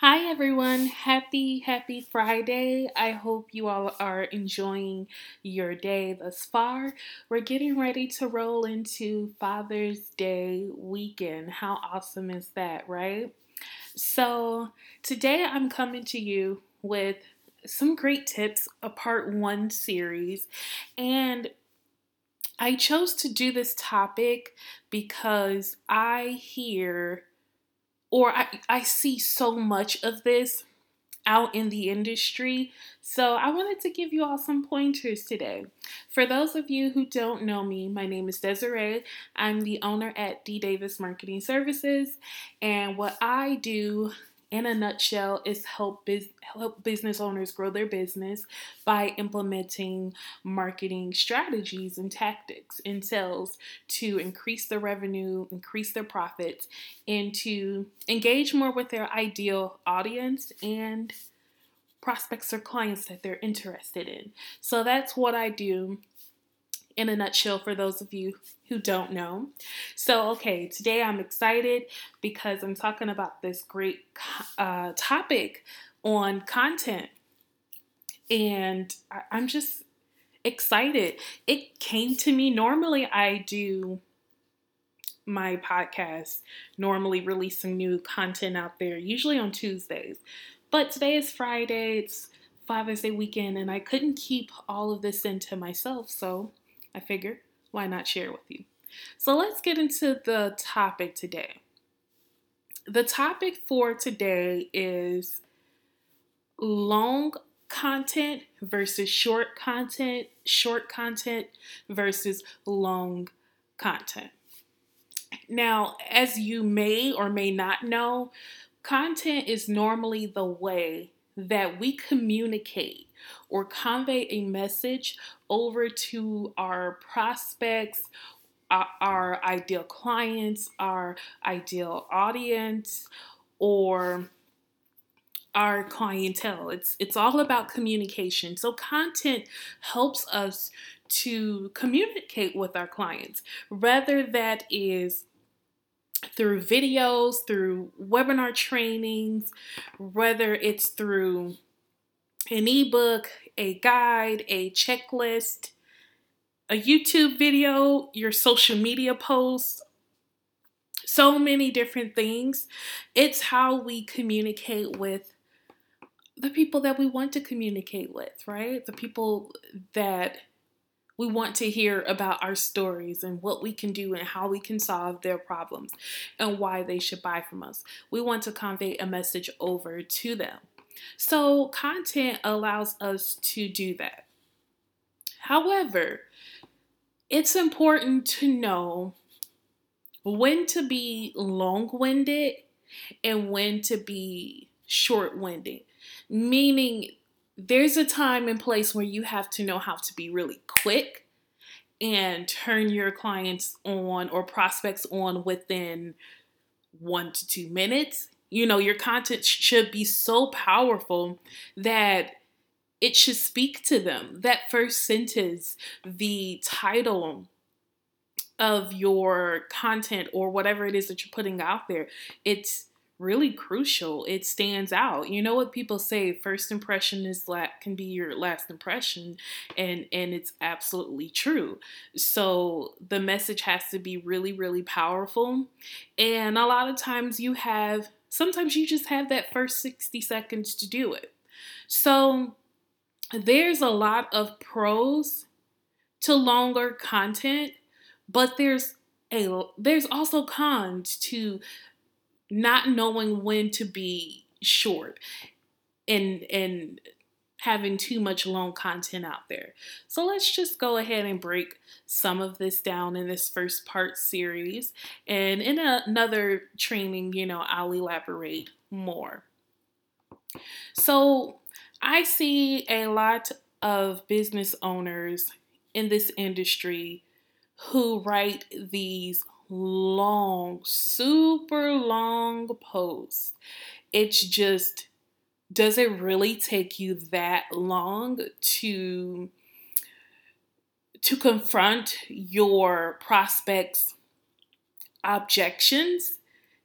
Hi, everyone. Happy, happy Friday. I hope you all are enjoying your day thus far. We're getting ready to roll into Father's Day weekend. How awesome is that, right? So, today I'm coming to you with some great tips, a part one series. And I chose to do this topic because I hear or I, I see so much of this out in the industry. So I wanted to give you all some pointers today. For those of you who don't know me, my name is Desiree. I'm the owner at D Davis Marketing Services, and what I do in a nutshell is help biz- help business owners grow their business by implementing marketing strategies and tactics in sales to increase their revenue, increase their profits, and to engage more with their ideal audience and prospects or clients that they're interested in. So that's what I do in a nutshell for those of you who don't know. So, okay, today I'm excited because I'm talking about this great uh, topic on content. And I- I'm just excited. It came to me. Normally, I do my podcast, normally releasing new content out there, usually on Tuesdays. But today is Friday, it's Father's Day weekend, and I couldn't keep all of this into myself. So I figure, why not share with you? So let's get into the topic today. The topic for today is long content versus short content, short content versus long content. Now, as you may or may not know, content is normally the way that we communicate or convey a message over to our prospects, our, ideal clients, our ideal audience, or our clientele. It's it's all about communication. So content helps us to communicate with our clients, whether that is through videos, through webinar trainings, whether it's through an ebook, a guide, a checklist, a YouTube video, your social media posts, so many different things. It's how we communicate with the people that we want to communicate with, right? The people that we want to hear about our stories and what we can do and how we can solve their problems and why they should buy from us. We want to convey a message over to them. So, content allows us to do that. However, it's important to know when to be long winded and when to be short winded, meaning there's a time and place where you have to know how to be really quick and turn your clients on or prospects on within one to two minutes. You know, your content should be so powerful that it should speak to them. That first sentence, the title of your content or whatever it is that you're putting out there, it's really crucial. It stands out. You know what people say, first impression is la- can be your last impression and and it's absolutely true. So the message has to be really really powerful. And a lot of times you have sometimes you just have that first 60 seconds to do it. So there's a lot of pros to longer content, but there's a there's also cons to not knowing when to be short and and having too much long content out there. So let's just go ahead and break some of this down in this first part series. And in a, another training, you know, I'll elaborate more. So I see a lot of business owners in this industry who write these long, super long posts. It's just, does it really take you that long to to confront your prospects objections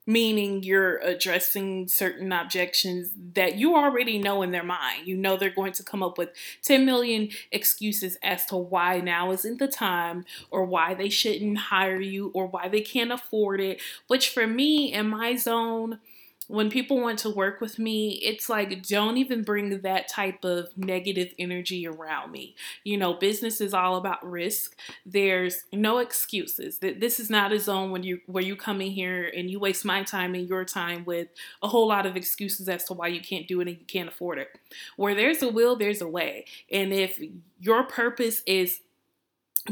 meaning you're addressing certain objections that you already know in their mind. You know they're going to come up with 10 million excuses as to why now isn't the time or why they shouldn't hire you or why they can't afford it, which for me in my zone, when people want to work with me, it's like, don't even bring that type of negative energy around me. You know, business is all about risk. There's no excuses. This is not a zone when you where you come in here and you waste my time and your time with a whole lot of excuses as to why you can't do it and you can't afford it. Where there's a will, there's a way. And if your purpose is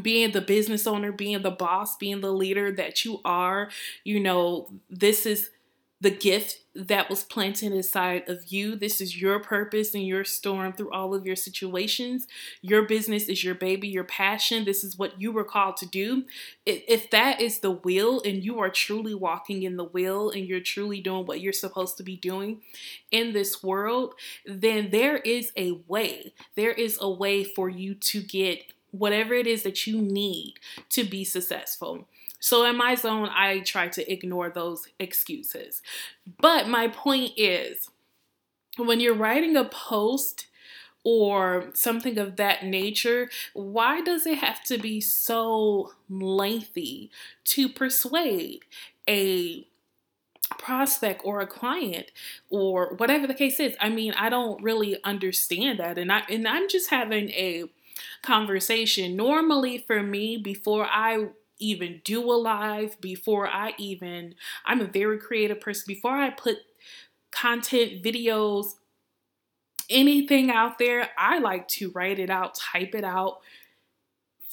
being the business owner, being the boss, being the leader that you are, you know, this is the gift that was planted inside of you. This is your purpose and your storm through all of your situations. Your business is your baby, your passion. This is what you were called to do. If that is the will and you are truly walking in the will and you're truly doing what you're supposed to be doing in this world, then there is a way. There is a way for you to get whatever it is that you need to be successful. So in my zone, I try to ignore those excuses. But my point is when you're writing a post, or something of that nature, why does it have to be so lengthy to persuade a prospect or a client or whatever the case is? I mean, I don't really understand that and I and I'm just having a conversation. Normally for me before I even do a live, before I even, I'm a very creative person, before I put content, videos, anything out there, I like to write it out, type it out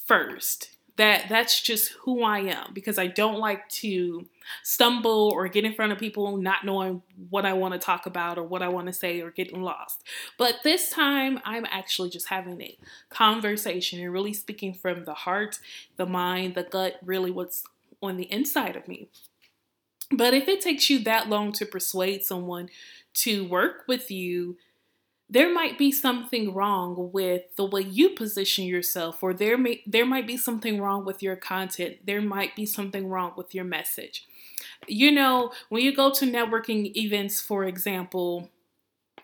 first that that's just who I am because I don't like to stumble or get in front of people not knowing what I want to talk about or what I want to say or getting lost. But this time I'm actually just having a conversation and really speaking from the heart, the mind, the gut, really what's on the inside of me. But if it takes you that long to persuade someone to work with you, there might be something wrong with the way you position yourself or there may there might be something wrong with your content there might be something wrong with your message you know when you go to networking events for example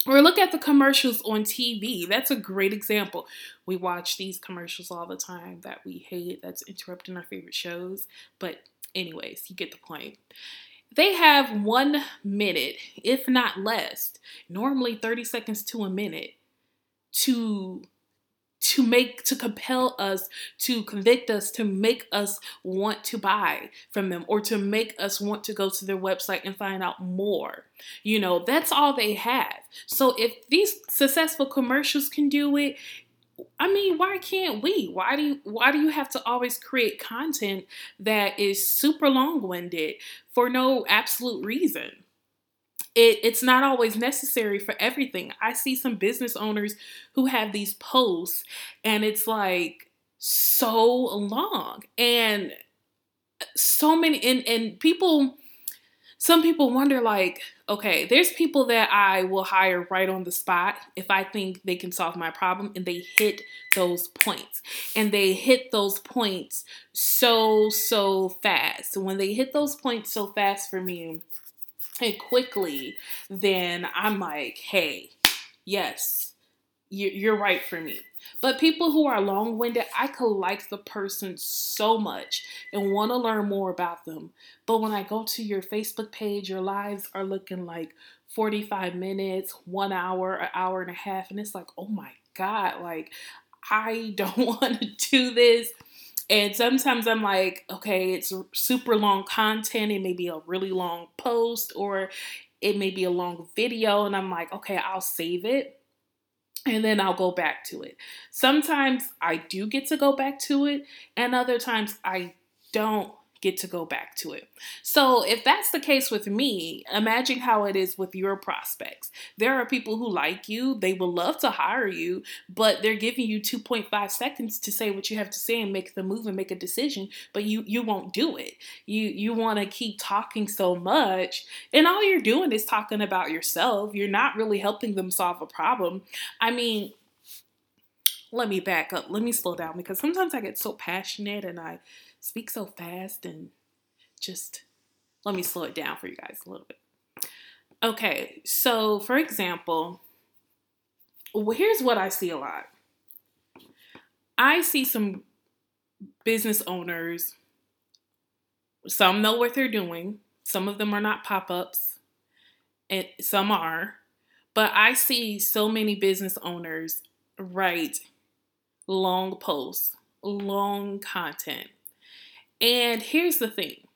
or look at the commercials on TV. That's a great example. We watch these commercials all the time that we hate, that's interrupting our favorite shows. But, anyways, you get the point. They have one minute, if not less, normally 30 seconds to a minute, to to make to compel us to convict us to make us want to buy from them or to make us want to go to their website and find out more. You know that's all they have. So if these successful commercials can do it I mean, why can't we? Why do you why do you have to always create content that is super long-winded for no absolute reason? It, it's not always necessary for everything. I see some business owners who have these posts and it's like so long and so many and, and people some people wonder like okay there's people that i will hire right on the spot if i think they can solve my problem and they hit those points. And they hit those points so so fast. When they hit those points so fast for me and quickly then i'm like hey yes you're right for me but people who are long winded, I could like the person so much and want to learn more about them. But when I go to your Facebook page, your lives are looking like 45 minutes, one hour, an hour and a half. And it's like, oh my God, like I don't want to do this. And sometimes I'm like, okay, it's super long content. It may be a really long post or it may be a long video. And I'm like, okay, I'll save it and then I'll go back to it. Sometimes I do get to go back to it, and other times I don't get to go back to it. So, if that's the case with me, imagine how it is with your prospects. There are people who like you, they will love to hire you, but they're giving you 2.5 seconds to say what you have to say and make the move and make a decision, but you you won't do it. You you want to keep talking so much, and all you're doing is talking about yourself. You're not really helping them solve a problem. I mean, let me back up. Let me slow down because sometimes I get so passionate and I speak so fast and just let me slow it down for you guys a little bit. Okay, so for example, well, here's what I see a lot. I see some business owners, some know what they're doing, some of them are not pop ups, and some are. But I see so many business owners write long posts, long content. And here's the thing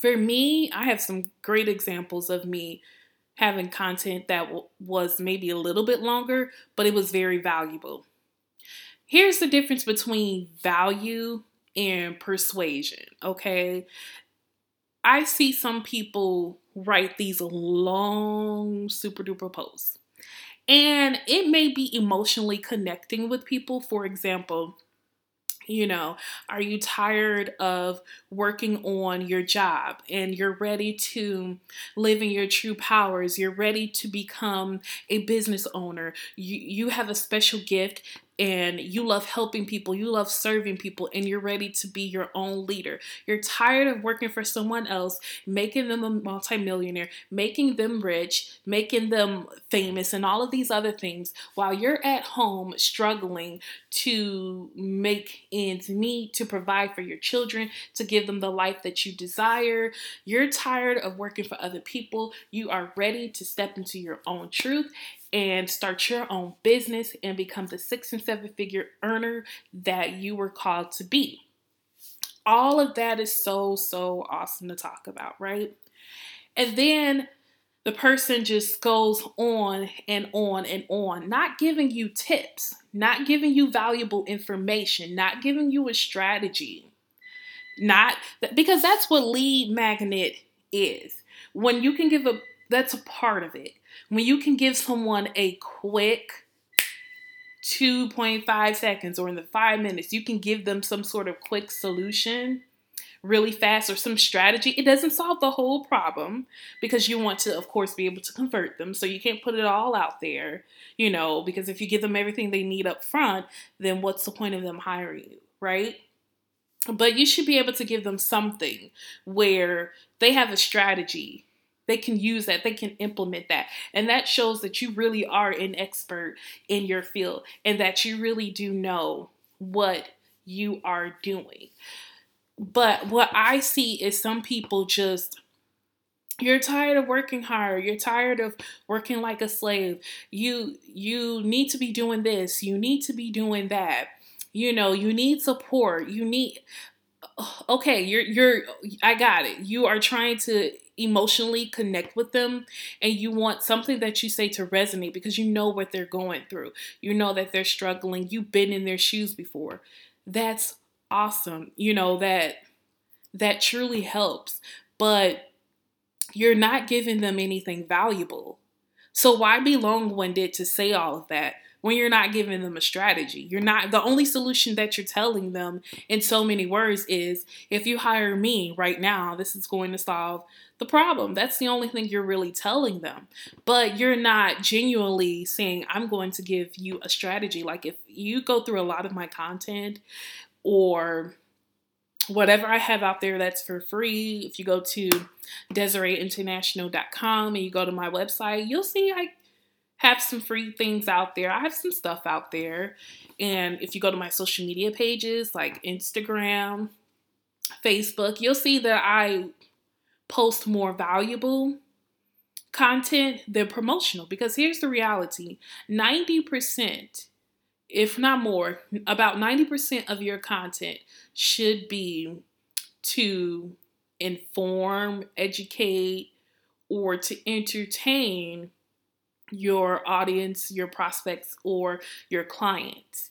for me, I have some great examples of me having content that w- was maybe a little bit longer, but it was very valuable. Here's the difference between value and persuasion, okay? I see some people write these long, super duper posts. And it may be emotionally connecting with people. For example, you know, are you tired of working on your job and you're ready to live in your true powers? You're ready to become a business owner. You, you have a special gift and you love helping people, you love serving people, and you're ready to be your own leader. You're tired of working for someone else, making them a multimillionaire, making them rich, making them famous, and all of these other things while you're at home struggling to make ends meet, to provide for your children, to give them the life that you desire. You're tired of working for other people. You are ready to step into your own truth and start your own business and become the six and seven figure earner that you were called to be. All of that is so, so awesome to talk about, right? And then the person just goes on and on and on, not giving you tips, not giving you valuable information, not giving you a strategy. Not because that's what lead magnet is. When you can give a that's a part of it. When you can give someone a quick 2.5 seconds or in the five minutes, you can give them some sort of quick solution really fast or some strategy. It doesn't solve the whole problem because you want to, of course, be able to convert them. So you can't put it all out there, you know, because if you give them everything they need up front, then what's the point of them hiring you, right? But you should be able to give them something where they have a strategy they can use that, they can implement that. And that shows that you really are an expert in your field and that you really do know what you are doing. But what I see is some people just you're tired of working hard. You're tired of working like a slave. You you need to be doing this. You need to be doing that. You know you need support. You need okay you're you're i got it. You are trying to emotionally connect with them and you want something that you say to resonate because you know what they're going through. You know that they're struggling. You've been in their shoes before. That's awesome. You know that that truly helps. But you're not giving them anything valuable. So why be long-winded to say all of that when you're not giving them a strategy? You're not the only solution that you're telling them in so many words is if you hire me right now, this is going to solve the problem. That's the only thing you're really telling them. But you're not genuinely saying, I'm going to give you a strategy. Like if you go through a lot of my content or whatever I have out there that's for free, if you go to DesireeInternational.com and you go to my website, you'll see I have some free things out there. I have some stuff out there. And if you go to my social media pages like Instagram, Facebook, you'll see that I post more valuable content than promotional. Because here's the reality 90% if not more about 90% of your content should be to inform educate or to entertain your audience your prospects or your clients.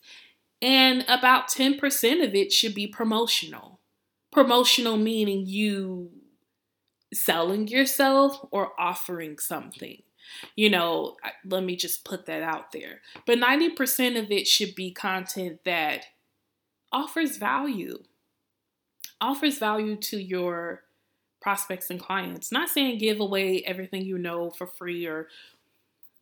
And about 10% of it should be promotional. Promotional meaning you selling yourself or offering something. You know, let me just put that out there. But 90% of it should be content that offers value, offers value to your prospects and clients. Not saying give away everything you know for free or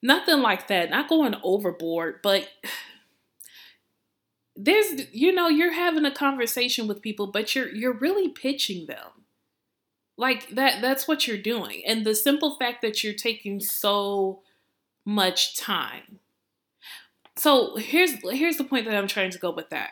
nothing like that, not going overboard, but there's you know you're having a conversation with people but you're you're really pitching them Like that that's what you're doing. And the simple fact that you're taking so much time. So here's here's the point that I'm trying to go with that.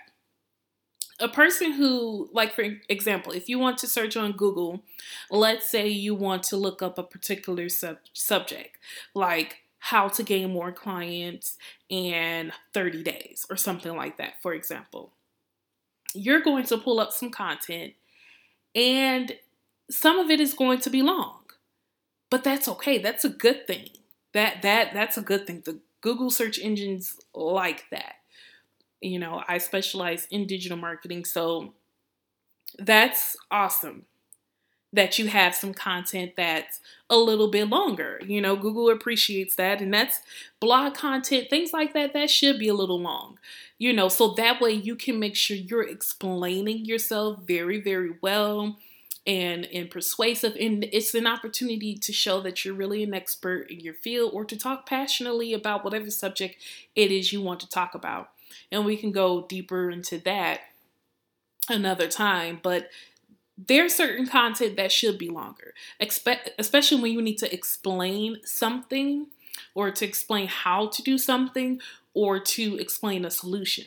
A person who like for example, if you want to search on Google, let's say you want to look up a particular sub- subject like how to gain more clients in 30 days or something like that, for example. You're going to pull up some content and some of it is going to be long. But that's okay. That's a good thing. That that that's a good thing. The Google search engines like that. You know, I specialize in digital marketing, so that's awesome that you have some content that's a little bit longer. You know, Google appreciates that, and that's blog content, things like that, that should be a little long. You know, so that way you can make sure you're explaining yourself very, very well and and persuasive and it's an opportunity to show that you're really an expert in your field or to talk passionately about whatever subject it is you want to talk about and we can go deeper into that another time but there's certain content that should be longer, Expect, especially when you need to explain something or to explain how to do something or to explain a solution.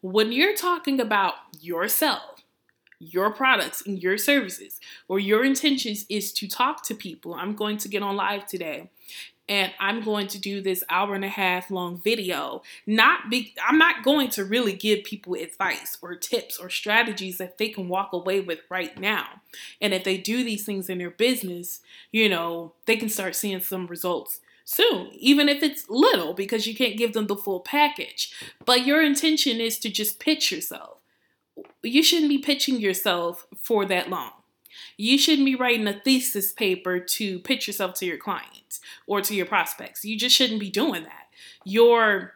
When you're talking about yourself, your products and your services, or your intentions is to talk to people, I'm going to get on live today and I'm going to do this hour and a half long video. Not be I'm not going to really give people advice or tips or strategies that they can walk away with right now. And if they do these things in their business, you know, they can start seeing some results soon, even if it's little because you can't give them the full package. But your intention is to just pitch yourself. You shouldn't be pitching yourself for that long. You shouldn't be writing a thesis paper to pitch yourself to your clients or to your prospects. You just shouldn't be doing that. Your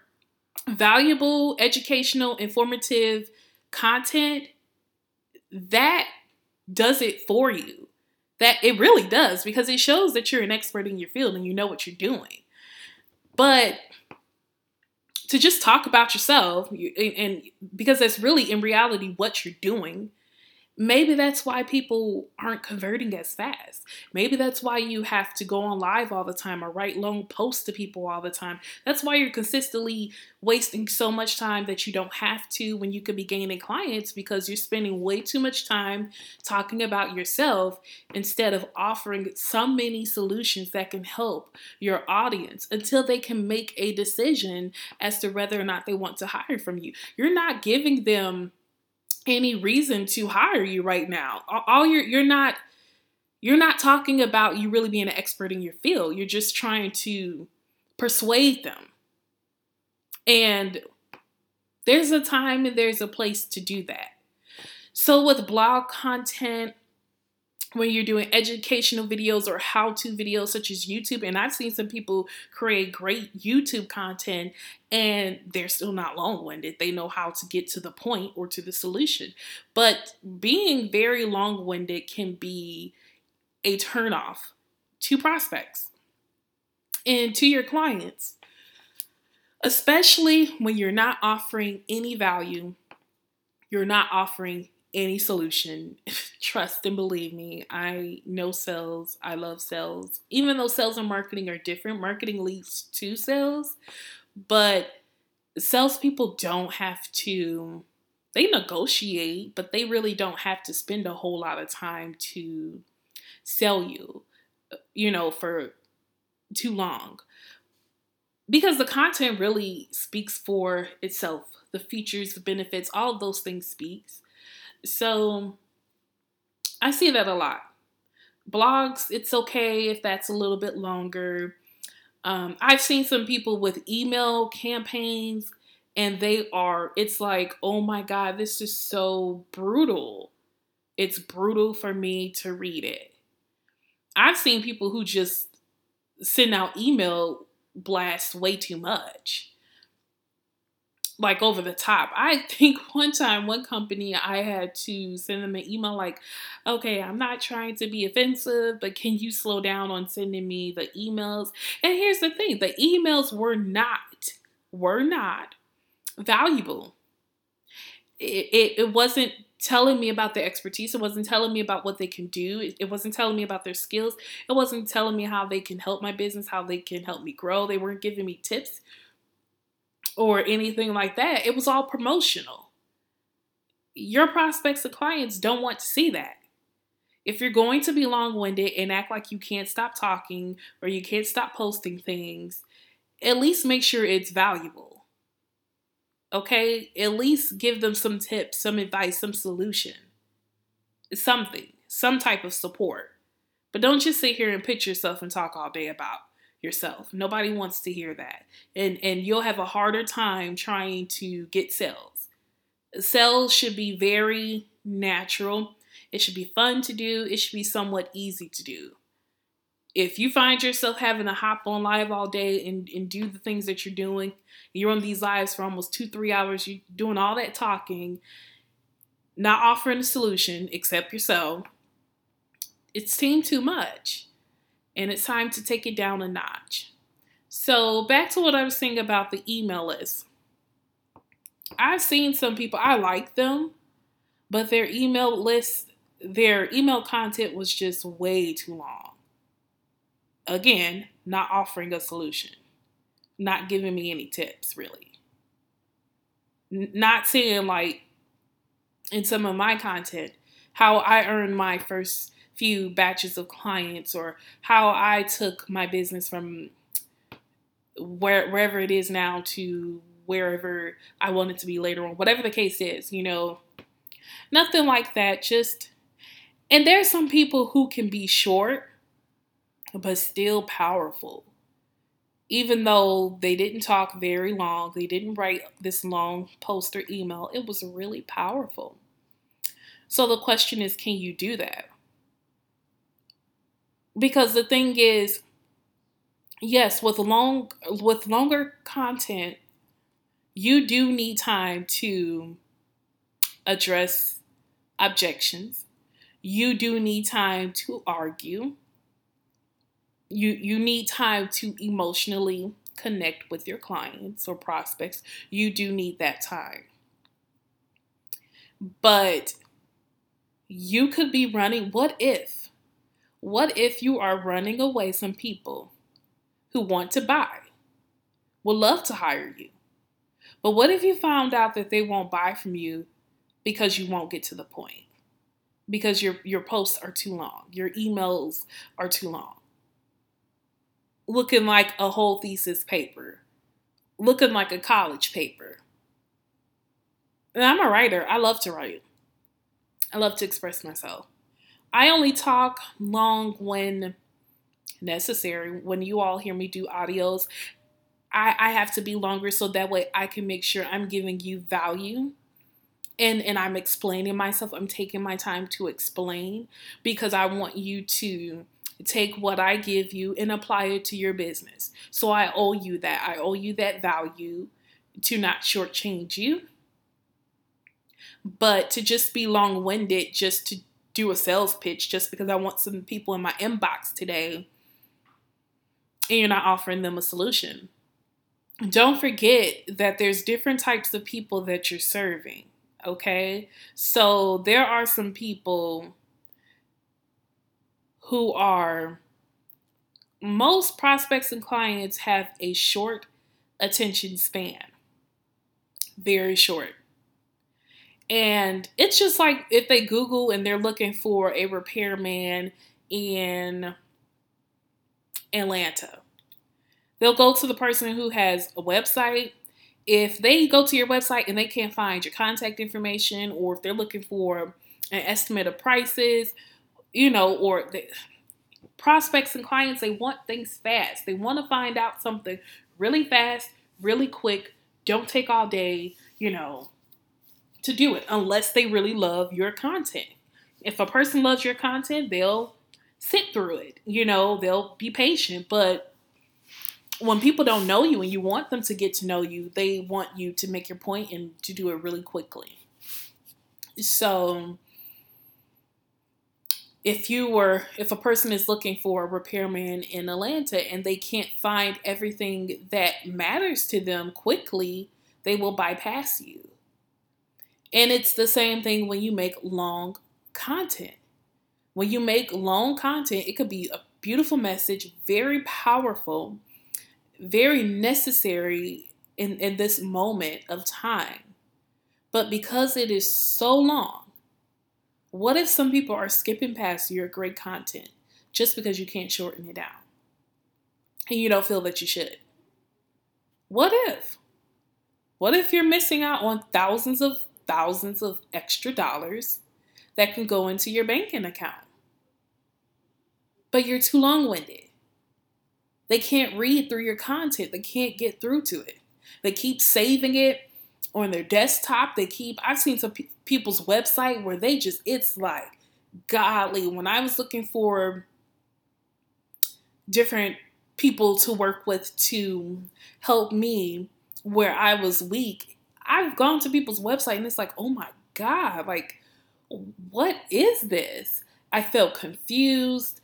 valuable, educational, informative content that does it for you. That it really does because it shows that you're an expert in your field and you know what you're doing. But to just talk about yourself and because that's really in reality what you're doing Maybe that's why people aren't converting as fast. Maybe that's why you have to go on live all the time or write long posts to people all the time. That's why you're consistently wasting so much time that you don't have to when you could be gaining clients because you're spending way too much time talking about yourself instead of offering so many solutions that can help your audience until they can make a decision as to whether or not they want to hire from you. You're not giving them any reason to hire you right now. All you're you're not you're not talking about you really being an expert in your field. You're just trying to persuade them. And there's a time and there's a place to do that. So with blog content, when you're doing educational videos or how to videos such as YouTube. And I've seen some people create great YouTube content and they're still not long winded. They know how to get to the point or to the solution. But being very long winded can be a turnoff to prospects and to your clients, especially when you're not offering any value, you're not offering any solution. Trust and believe me, I know sales. I love sales. Even though sales and marketing are different, marketing leads to sales, but salespeople don't have to, they negotiate, but they really don't have to spend a whole lot of time to sell you, you know, for too long. Because the content really speaks for itself. The features, the benefits, all of those things speaks. So I see that a lot. Blogs, it's okay if that's a little bit longer. Um, I've seen some people with email campaigns and they are, it's like, oh my God, this is so brutal. It's brutal for me to read it. I've seen people who just send out email blasts way too much like over the top. I think one time, one company, I had to send them an email like, okay, I'm not trying to be offensive, but can you slow down on sending me the emails? And here's the thing the emails were not, were not valuable. It, it, it wasn't telling me about their expertise. It wasn't telling me about what they can do. It wasn't telling me about their skills. It wasn't telling me how they can help my business, how they can help me grow. They weren't giving me tips or anything like that. It was all promotional. Your prospects and clients don't want to see that. If you're going to be long winded and act like you can't stop talking or you can't stop posting things, at least make sure it's valuable. Okay? At least give them some tips, some advice, some solution. Something, some type of support. But don't just sit here and pitch yourself and talk all day about yourself. Nobody wants to hear that. And and you'll have a harder time trying to get sales. Sales should be very natural. It should be fun to do. It should be somewhat easy to do. If you find yourself having to hop on live all day and, and do the things that you're doing, you're on these lives for almost two, three hours, you're doing all that talking, not offering a solution except yourself, it's seemed too much and it's time to take it down a notch. So, back to what I was saying about the email list. I've seen some people, I like them, but their email list, their email content was just way too long. Again, not offering a solution, not giving me any tips, really. N- not saying, like, in some of my content, how I earned my first few batches of clients or how I took my business from where, wherever it is now to wherever I want it to be later on, whatever the case is, you know, nothing like that. Just, and there's some people who can be short, but still powerful. Even though they didn't talk very long, they didn't write this long post or email, it was really powerful. So the question is can you do that? Because the thing is yes with long with longer content you do need time to address objections. You do need time to argue. You you need time to emotionally connect with your clients or prospects. You do need that time. But you could be running what if what if you are running away some people who want to buy, would love to hire you? But what if you found out that they won't buy from you because you won't get to the point? Because your, your posts are too long, your emails are too long. Looking like a whole thesis paper, looking like a college paper. And I'm a writer, I love to write, I love to express myself. I only talk long when necessary. When you all hear me do audios, I, I have to be longer so that way I can make sure I'm giving you value and and I'm explaining myself. I'm taking my time to explain because I want you to take what I give you and apply it to your business. So I owe you that. I owe you that value to not shortchange you, but to just be long winded, just to do a sales pitch just because I want some people in my inbox today and you're not offering them a solution. Don't forget that there's different types of people that you're serving, okay? So there are some people who are most prospects and clients have a short attention span. Very short. And it's just like if they Google and they're looking for a repairman in Atlanta, they'll go to the person who has a website. If they go to your website and they can't find your contact information, or if they're looking for an estimate of prices, you know, or the prospects and clients, they want things fast. They want to find out something really fast, really quick, don't take all day, you know, to do it unless they really love your content. If a person loves your content, they'll sit through it. You know, they'll be patient. But when people don't know you and you want them to get to know you, they want you to make your point and to do it really quickly. So, if you were if a person is looking for a repairman in Atlanta and they can't find everything that matters to them quickly, they will bypass you And it's the same thing when you make long content. When you make long content, it could be a beautiful message, very powerful, very necessary in, in this moment of time. But because it is so long, what if some people are skipping past your great content just because you can't shorten it down? And you don't feel that you should? What if? What if you're missing out on thousands of thousands of extra dollars that can go into your banking account? But you're too long winded. They can't read through your content, they can't get through to it. They keep saving it on their desktop. They keep, I've seen some pe- people's website where they just, it's like godly. When I was looking for different people to work with to help me where I was weak, I've gone to people's website and it's like, oh my God, like, what is this? I felt confused.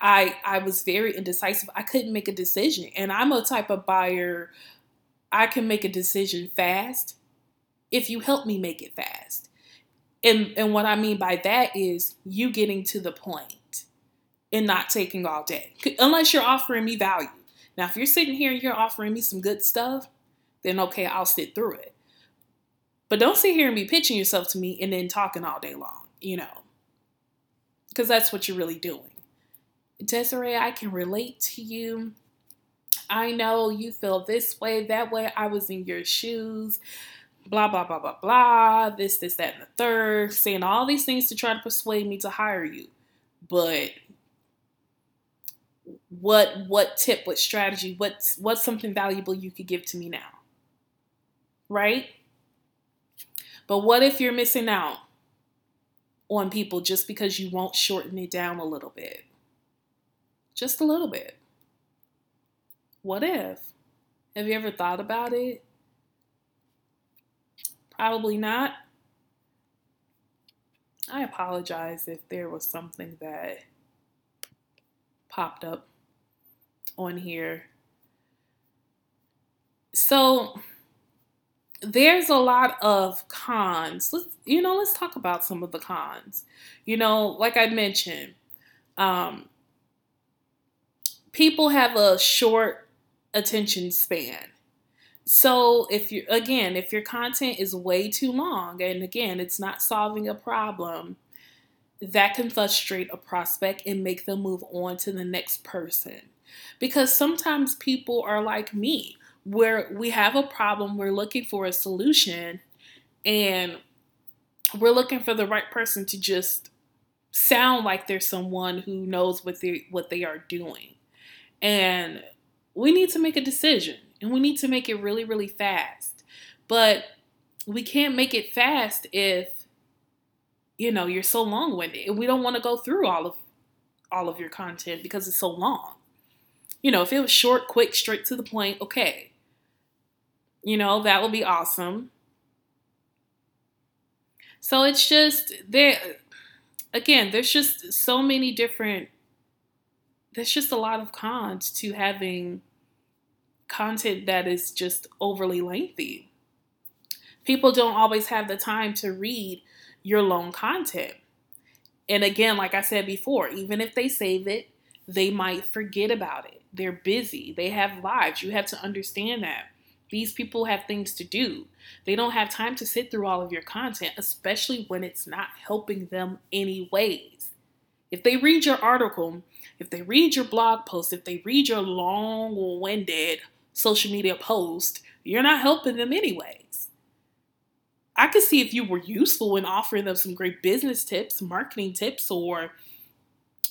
I I was very indecisive. I couldn't make a decision. And I'm a type of buyer I can make a decision fast if you help me make it fast. And and what I mean by that is you getting to the point and not taking all day. Unless you're offering me value. Now if you're sitting here and you're offering me some good stuff, then okay, I'll sit through it. But don't sit here and be pitching yourself to me and then talking all day long, you know. Because that's what you're really doing. Desiree, I can relate to you. I know you feel this way, that way. I was in your shoes. Blah, blah, blah, blah, blah. This, this, that, and the third. Saying all these things to try to persuade me to hire you. But what what tip, what strategy, what's what's something valuable you could give to me now? Right? But what if you're missing out on people just because you won't shorten it down a little bit? Just a little bit. What if? Have you ever thought about it? Probably not. I apologize if there was something that popped up on here. So there's a lot of cons. Let's you know, let's talk about some of the cons. You know, like I mentioned, um, people have a short attention span. So if you again, if your content is way too long and again, it's not solving a problem, that can frustrate a prospect and make them move on to the next person. Because sometimes people are like me, where we have a problem, we're looking for a solution, and we're looking for the right person to just sound like they're someone who knows what they what they are doing. And we need to make a decision and we need to make it really, really fast. But we can't make it fast if, you know, you're so long winded. And we don't want to go through all of all of your content because it's so long. You know, if it was short, quick, straight to the point, okay. You know, that would be awesome. So it's just there again, there's just so many different there's just a lot of cons to having content that is just overly lengthy. People don't always have the time to read your long content. And again, like I said before, even if they save it, they might forget about it. They're busy, they have lives. You have to understand that. These people have things to do. They don't have time to sit through all of your content, especially when it's not helping them anyways. If they read your article, if they read your blog post, if they read your long winded social media post, you're not helping them anyways. I could see if you were useful in offering them some great business tips, marketing tips, or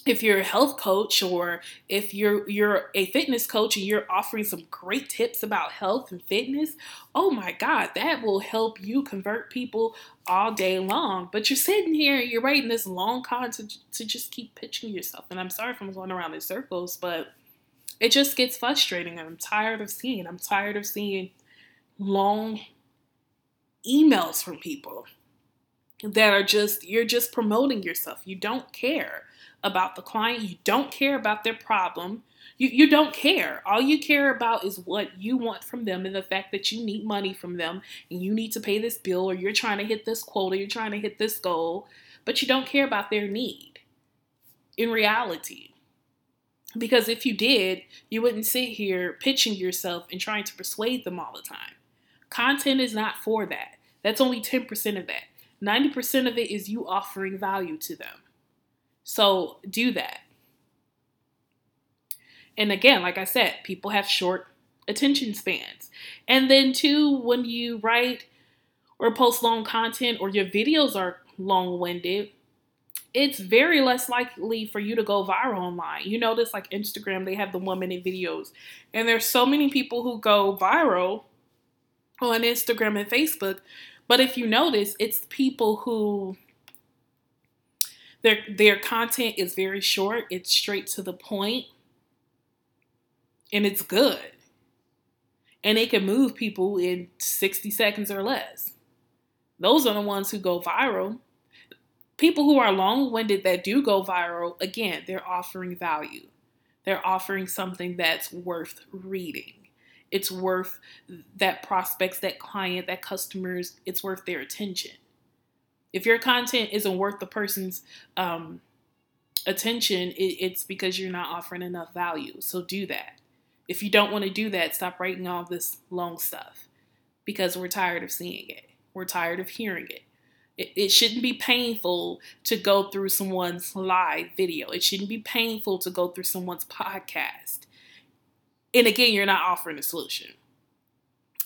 if you're a health coach or if you're you're a fitness coach and you're offering some great tips about health and fitness, oh my god, that will help you convert people all day long. But you're sitting here, you're writing this long content to, to just keep pitching yourself. And I'm sorry if I'm going around in circles, but it just gets frustrating and I'm tired of seeing. I'm tired of seeing long emails from people that are just you're just promoting yourself. You don't care about the client. You don't care about their problem. You, you don't care. All you care about is what you want from them and the fact that you need money from them and you need to pay this bill or you're trying to hit this quota, or you're trying to hit this goal, but you don't care about their need in reality. Because if you did, you wouldn't sit here pitching yourself and trying to persuade them all the time. Content is not for that. That's only 10% of that. 90% of it is you offering value to them. So do that. And again, like I said, people have short attention spans. And then, two, when you write or post long content or your videos are long winded, it's very less likely for you to go viral online. You notice, like Instagram, they have the one minute videos, and there's so many people who go viral on Instagram and Facebook. But if you notice, it's people who their their content is very short, it's straight to the point, and it's good. And it can move people in 60 seconds or less. Those are the ones who go viral. People who are long winded that do go viral, again, they're offering value. They're offering something that's worth reading. It's worth that prospects, that client, that customers, it's worth their attention. If your content isn't worth the person's um, attention, it, it's because you're not offering enough value. So do that. If you don't want to do that, stop writing all this long stuff because we're tired of seeing it. We're tired of hearing it. It, it shouldn't be painful to go through someone's live video. It shouldn't be painful to go through someone's podcast. And again, you're not offering a solution,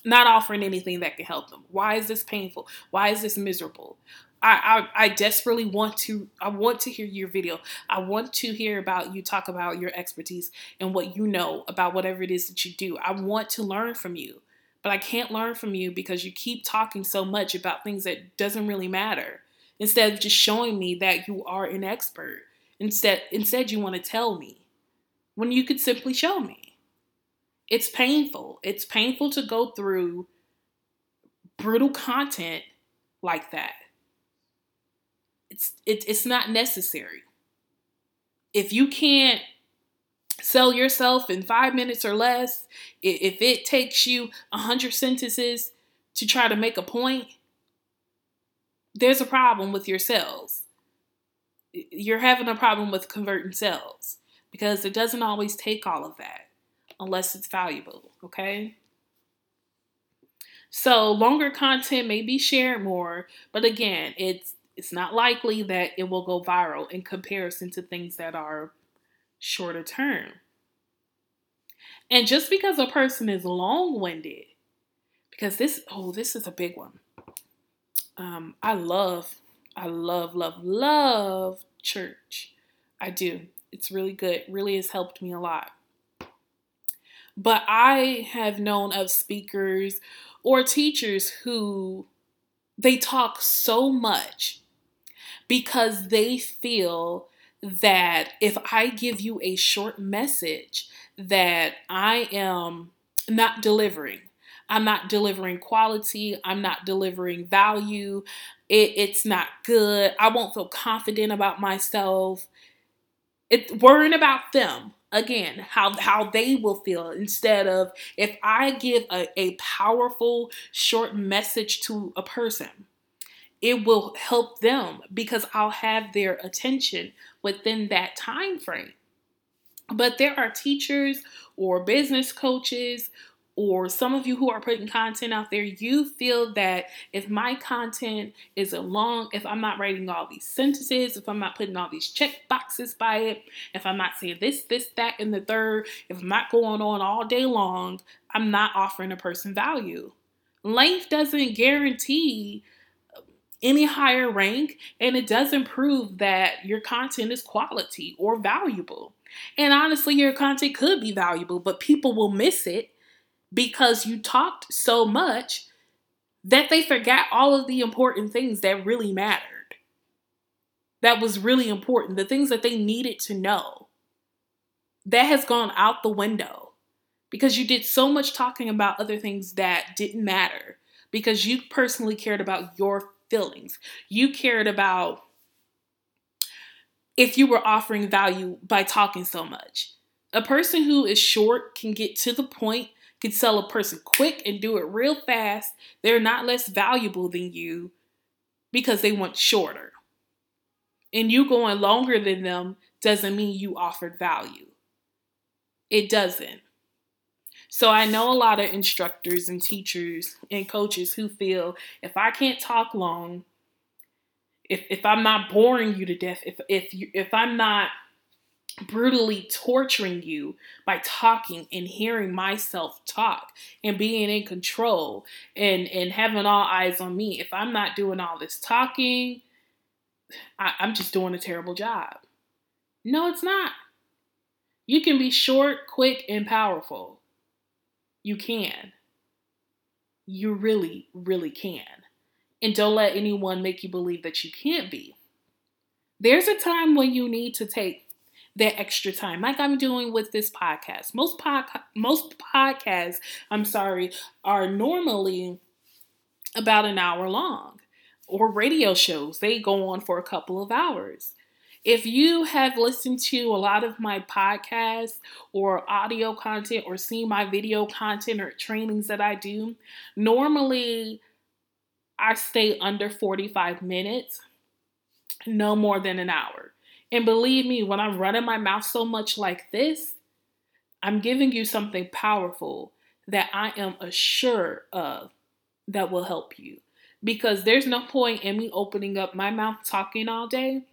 not offering anything that can help them. Why is this painful? Why is this miserable? I, I, I desperately want to I want to hear your video. I want to hear about you talk about your expertise and what you know about whatever it is that you do. I want to learn from you. But I can't learn from you because you keep talking so much about things that doesn't really matter. Instead of just showing me that you are an expert. Instead instead you want to tell me when you could simply show me. It's painful. It's painful to go through brutal content like that it's it, it's not necessary. If you can't sell yourself in five minutes or less, if it takes you a hundred sentences to try to make a point, there's a problem with your sales. You're having a problem with converting sales because it doesn't always take all of that unless it's valuable, okay? So, longer content may be shared more, but again, it's it's not likely that it will go viral in comparison to things that are shorter term. And just because a person is long winded, because this, oh, this is a big one. Um, I love, I love, love, love church. I do. It's really good. Really has helped me a lot. But I have known of speakers or teachers who they talk so much because they feel that if I give you a short message that I am not delivering. I'm not delivering quality. I'm not delivering value. It, it's not good. I won't feel confident about myself. It worrying about them again, how how they will feel instead of if I give a, a powerful short message to a person it will help them because I'll have their attention within that time frame. But there are teachers or business coaches or some of you who are putting content out there, you feel that if my content is a long, if I'm not writing all these sentences, if I'm not putting all these check boxes by it, if I'm not saying this, this, that, and the third, if I'm not going on all day long, I'm not offering a person value. Length doesn't guarantee any higher rank and it doesn't prove that your content is quality or valuable. And honestly, your content could be valuable, but people will miss it because you talked so much that they forgot all of the important things that really mattered. That was really important, the things that they needed to know. That has gone out the window because you did so much talking about other things that didn't matter because you personally cared about your feelings. You cared about if you were offering value by talking so much. A person who is short can get to the point, can sell a person quick and do it real fast. They're not less valuable than you because they want shorter. And you going longer than them doesn't mean you offered value. It doesn't. So I know a lot of instructors and teachers and coaches who feel if I can't talk long, if if I'm not boring you to death, if if you if I'm not brutally torturing you by talking and hearing myself talk and being in control and and having all eyes on me. If i'm not doing all this talking I, i'm just doing a terrible job. No it's not. You can be short quick and powerful. You can. You really really can. And don't let anyone make you believe that you can't be. There's a time when you need to take that extra time, like I'm doing with this podcast. Most pod, most podcasts, I'm sorry, are normally about an hour long, or radio shows they go on for a couple of hours. If you have listened to a lot of my podcasts or audio content or seen my video content or trainings that I do, normally I stay under 45 minutes, no more than an hour. And believe me, when I'm running my mouth so much like this, I'm giving you something powerful that I am assured of that will help you. Because there's no point in me opening up my mouth talking all day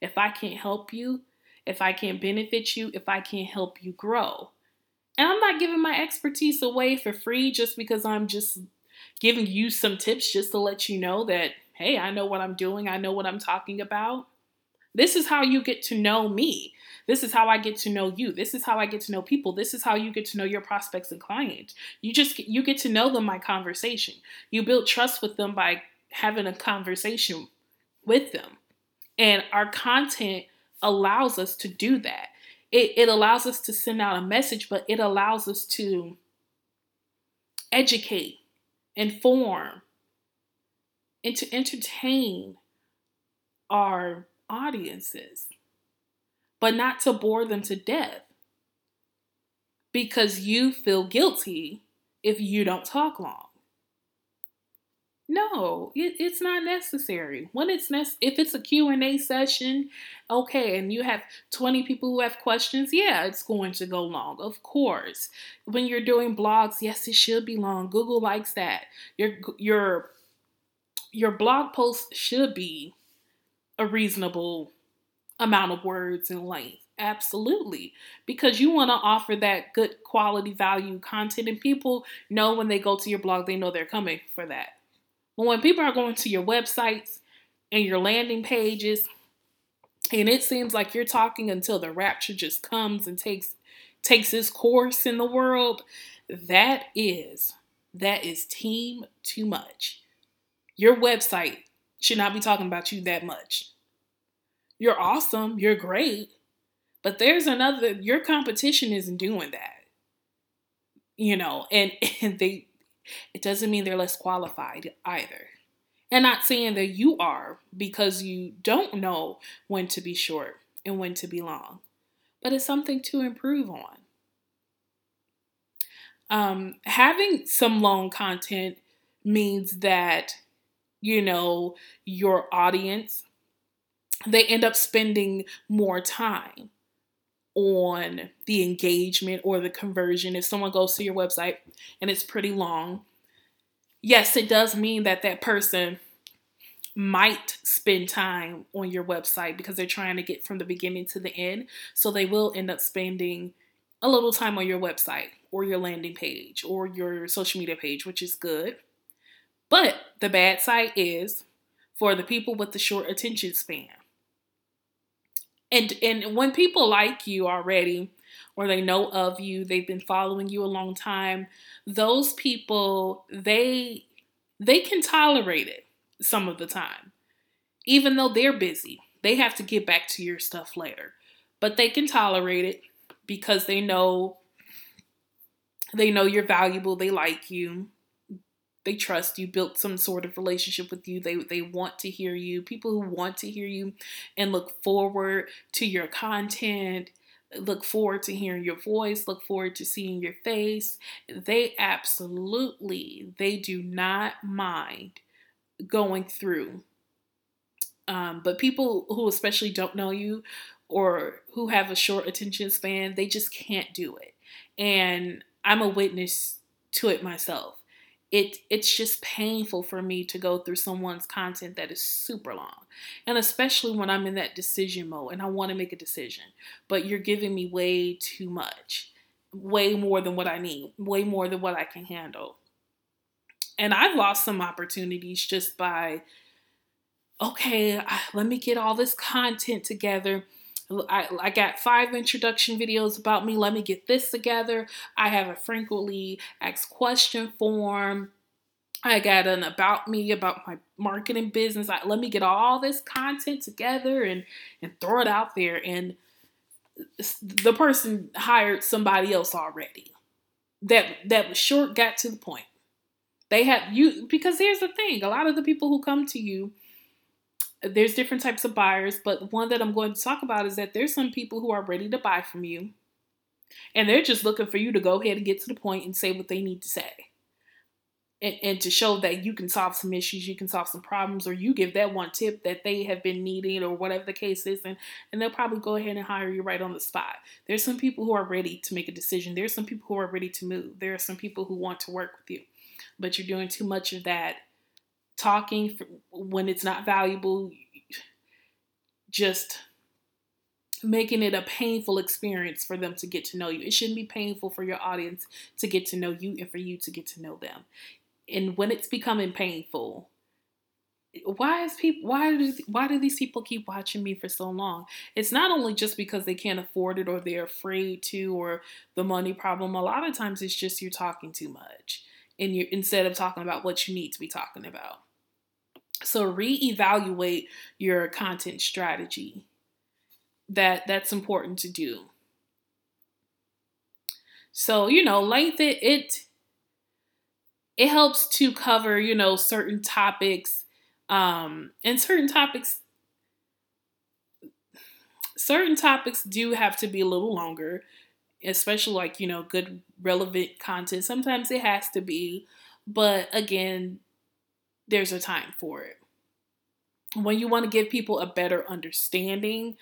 if I can't help you, if I can't benefit you, if I can't help you grow. And I'm not giving my expertise away for free just because I'm just giving you some tips just to let you know that, hey, I know what I'm doing, I know what I'm talking about. This is how you get to know me. This is how I get to know you. This is how I get to know people. This is how you get to know your prospects and clients. You just you get to know them by conversation. You build trust with them by having a conversation with them. And our content allows us to do that. It, it allows us to send out a message, but it allows us to educate, inform, and to entertain our audiences, but not to bore them to death because you feel guilty if you don't talk long. No, it, it's not necessary. When it's nec- if it's a Q&A session, okay, and you have 20 people who have questions, yeah, it's going to go long. Of course. When you're doing blogs, yes, it should be long. Google likes that. Your your your blog post should be a reasonable amount of words and length. Absolutely. Because you want to offer that good quality value content, and people know when they go to your blog, they know they're coming for that. But when people are going to your websites and your landing pages, and it seems like you're talking until the rapture just comes and takes takes its course in the world, that is that is team too much. Your website should not be talking about you that much. You're awesome, you're great, but there's another your competition isn't doing that. You know, and and they it doesn't mean they're less qualified either. And not saying that you are because you don't know when to be short and when to be long, but it's something to improve on. Um, having some long content means that you know, your audience, they end up spending more time on the engagement or the conversion. If someone goes to your website and it's pretty long, yes, it does mean that that person might spend time on your website because they're trying to get from the beginning to the end. So they will end up spending a little time on your website or your landing page or your social media page, which is good. But the bad side is for the people with the short attention span. And and when people like you already or they know of you, they've been following you a long time, those people they they can tolerate it some of the time. Even though they're busy, they have to get back to your stuff later. But they can tolerate it because they know they know you're valuable, they like you, they trust you, built some sort of relationship with you. They they want to hear you. People who want to hear you and look forward to your content, look forward to hearing your voice, look forward to seeing your face. They absolutely they do not mind going through. Um, but people who especially don't know you or who have a short attention span, they just can't do it. And I'm a witness to it myself it it's just painful for me to go through someone's content that is super long. And especially when I'm in that decision mode and I want to make a decision, but you're giving me way too much. Way more than what I need, way more than what I can handle. And I've lost some opportunities just by okay, let me get all this content together. I, I got five introduction videos about me. Let me get this together. I have a frequently asked question form. I got an about me about my marketing business. I, let me get all this content together and and throw it out there. And the person hired somebody else already. That that was short, got to the point. They have you because here's the thing: a lot of the people who come to you there's different types of buyers, but one that I'm going to talk about is that there's some people who are ready to buy from you. And they're just looking for you to go ahead and get to the point and say what they need to say. And, and to show that you can solve some issues, you can solve some problems, or you give that one tip that they have been needing, or whatever the case is, and, and they'll probably go ahead and hire you right on the spot. There's some people who are ready to make a decision. There's some people who are ready to move. There are some people who want to work with you, but you're doing too much of that talking when it's not valuable, just making it a painful experience for them to get to know you. It shouldn't be painful for your audience to get to know you and for you to get to know them. And when it's becoming painful, why is people why do why do these people keep watching me for so long? It's not only just because they can't afford it or they're afraid to or the money problem. A lot of times it's just you're talking too much and you instead of talking about what you need to be talking about. So reevaluate your content strategy. That that's important to do. So, you know, length it it it helps to cover, you know, certain topics um and certain topics certain topics do have to be a little longer, especially like, you know, good relevant content. Sometimes it has to be, but again, there's a time for it. When you want to give people a better understanding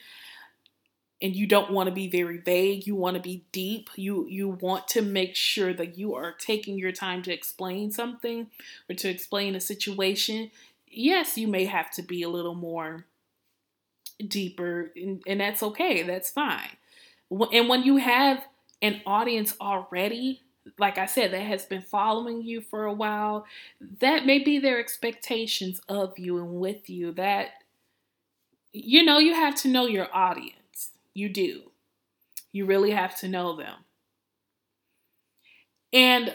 and you don't want to be very vague, you want to be deep, you you want to make sure that you are taking your time to explain something or to explain a situation. Yes, you may have to be a little more deeper and, and that's okay. That's fine. And when you have an audience already like I said, that has been following you for a while, that may be their expectations of you and with you. That, you know, you have to know your audience. You do. You really have to know them. And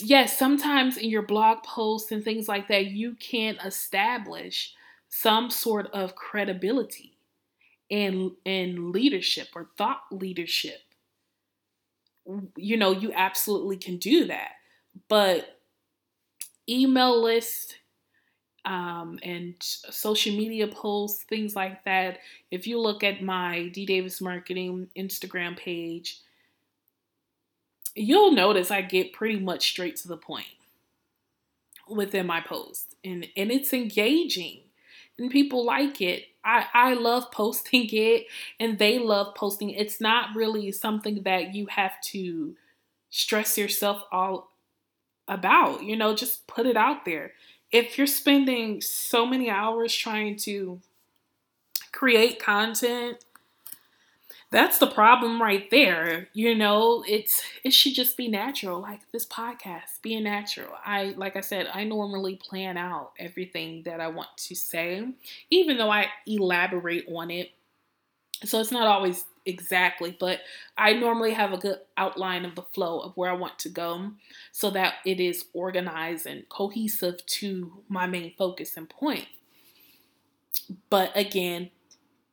yes, sometimes in your blog posts and things like that, you can establish some sort of credibility and, and leadership or thought leadership you know, you absolutely can do that. But email list um, and social media posts, things like that. If you look at my D Davis Marketing Instagram page, you'll notice I get pretty much straight to the point within my post, and and it's engaging, and people like it. I, I love posting it and they love posting. It's not really something that you have to stress yourself all about. You know, just put it out there. If you're spending so many hours trying to create content that's the problem right there you know? It's it should just be natural like this podcast being natural. I like i said i normally plan out everything that i want to say even though i elaborate on it. So it's not always exactly but i normally have a good outline of the flow of where i want to go so that it is organized and cohesive to my main focus and point. But again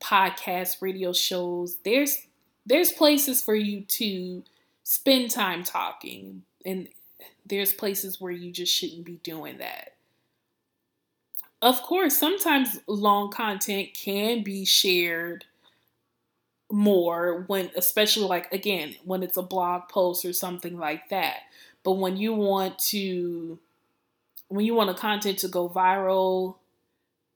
podcasts, radio shows. There's there's places for you to spend time talking and there's places where you just shouldn't be doing that. Of course, sometimes long content can be shared more when especially like again when it's a blog post or something like that but when you want to when you want a content to go viral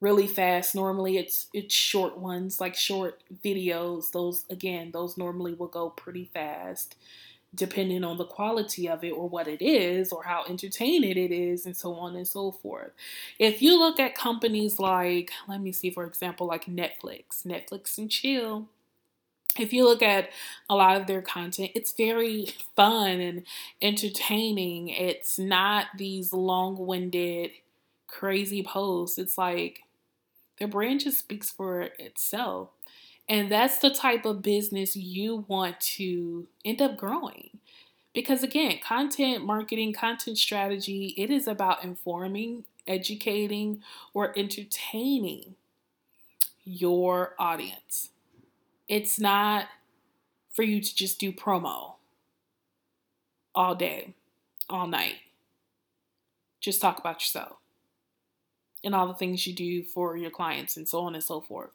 really fast normally it's it's short ones like short videos those again those normally will go pretty fast depending on the quality of it or what it is or how entertaining it is and so on and so forth. If you look at companies like, let me see, for example, like Netflix, Netflix and chill. If you look at a lot of their content, it's very fun and entertaining. It's not these long winded, crazy posts. It's like their brand just speaks for itself. And that's the type of business you want to end up growing. Because again, content marketing, content strategy, it is about informing, educating, or entertaining your audience. It's not for you to just do promo all day, all night. Just talk about yourself and all the things you do for your clients and so on and so forth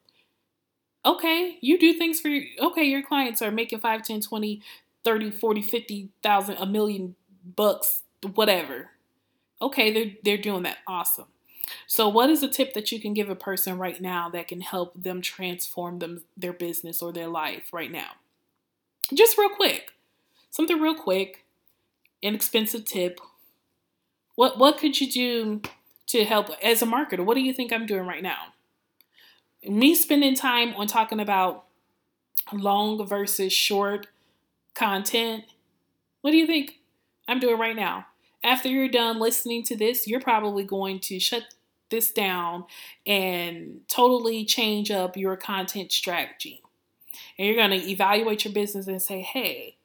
okay, you do things for your, okay, your clients are making 5, 10, 20, 30, 40, 50,000, a million bucks, whatever. Okay, they're, they're doing that. Awesome. So, what is a tip that you can give a person right now that can help them transform them their business or their life right now? Just real quick, something real quick, inexpensive tip. What what could you do to help as a marketer? What do you think I'm doing right now? me spending time on talking about long versus short content, what do you think I'm doing right now? After you're done listening to this, you're probably going to shut this down and totally change up your content strategy. And you're going to evaluate your business and say, hey,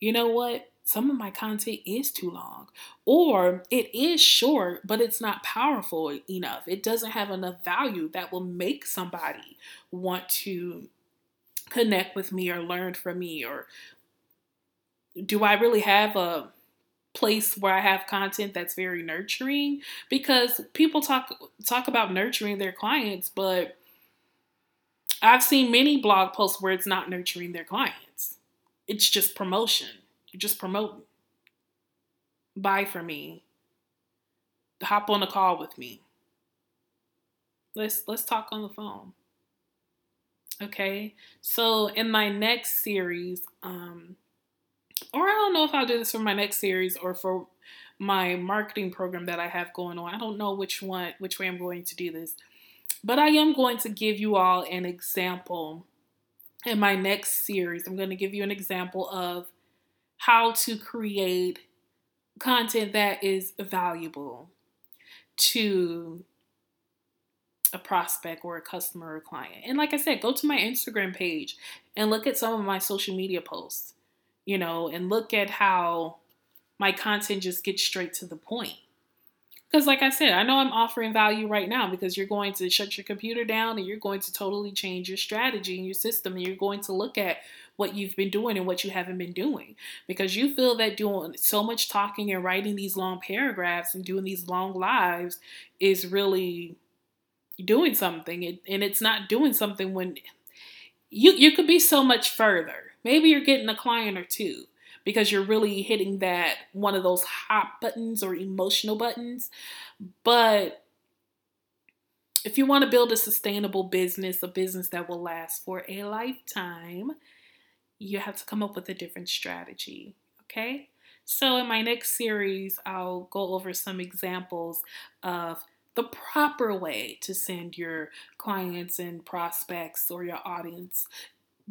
you know what? Some of my content is too long or it is short but it's not powerful enough. It doesn't have enough value that will make somebody want to connect with me or learn from me or do i really have a place where i have content that's very nurturing? Because people talk talk about nurturing their clients but i've seen many blog posts where it's not nurturing their clients. It's just promotion just promote. Buy for me. Hop on a call with me. Let's let's talk on the phone. Okay. So in my next series, um, or I don't know if I'll do this for my next series or for my marketing program that I have going on. I don't know which one, which way I'm going to do this, but I am going to give you all an example in my next series. I'm going to give you an example of how to create content that is valuable to a prospect or a customer or client. And like I said, go to my Instagram page and look at some of my social media posts, you know, and look at how my content just gets straight to the point. Because, like I said, I know I'm offering value right now because you're going to shut your computer down and you're going to totally change your strategy and your system. And you're going to look at what you've been doing and what you haven't been doing because you feel that doing so much talking and writing these long paragraphs and doing these long lives is really doing something. And it's not doing something when you, you could be so much further. Maybe you're getting a client or two because you're really hitting that one of those hot buttons or emotional buttons. But if you want to build a sustainable business, a business that will last for a lifetime, you have to come up with a different strategy. Okay? So, in my next series, I'll go over some examples of the proper way to send your clients and prospects or your audience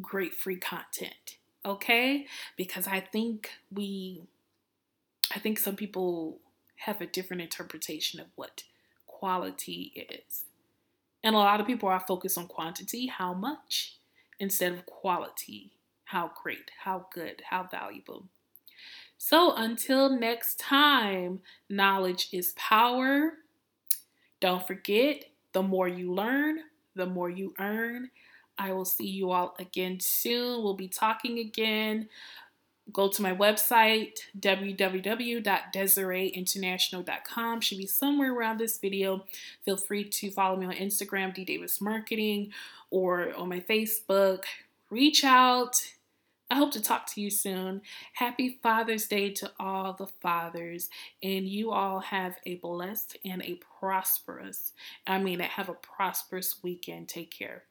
great free content okay? Because I think we, I think some people have a different interpretation of what quality is. And a lot of people are focused on quantity, how much, instead of quality, how great, how good, how valuable. So until next time, knowledge is power. Don't forget, the more you learn, the more you earn. I will see you all again soon. We'll be talking again. go to my website www.desireeinternational.com should be somewhere around this video feel free to follow me on instagram d davis marketing or on my facebook reach out I hope to talk to you soon. Happy Father's Day to all the fathers, and you all have a blessed and a prosperous, I mean, have a prosperous weekend. Take care.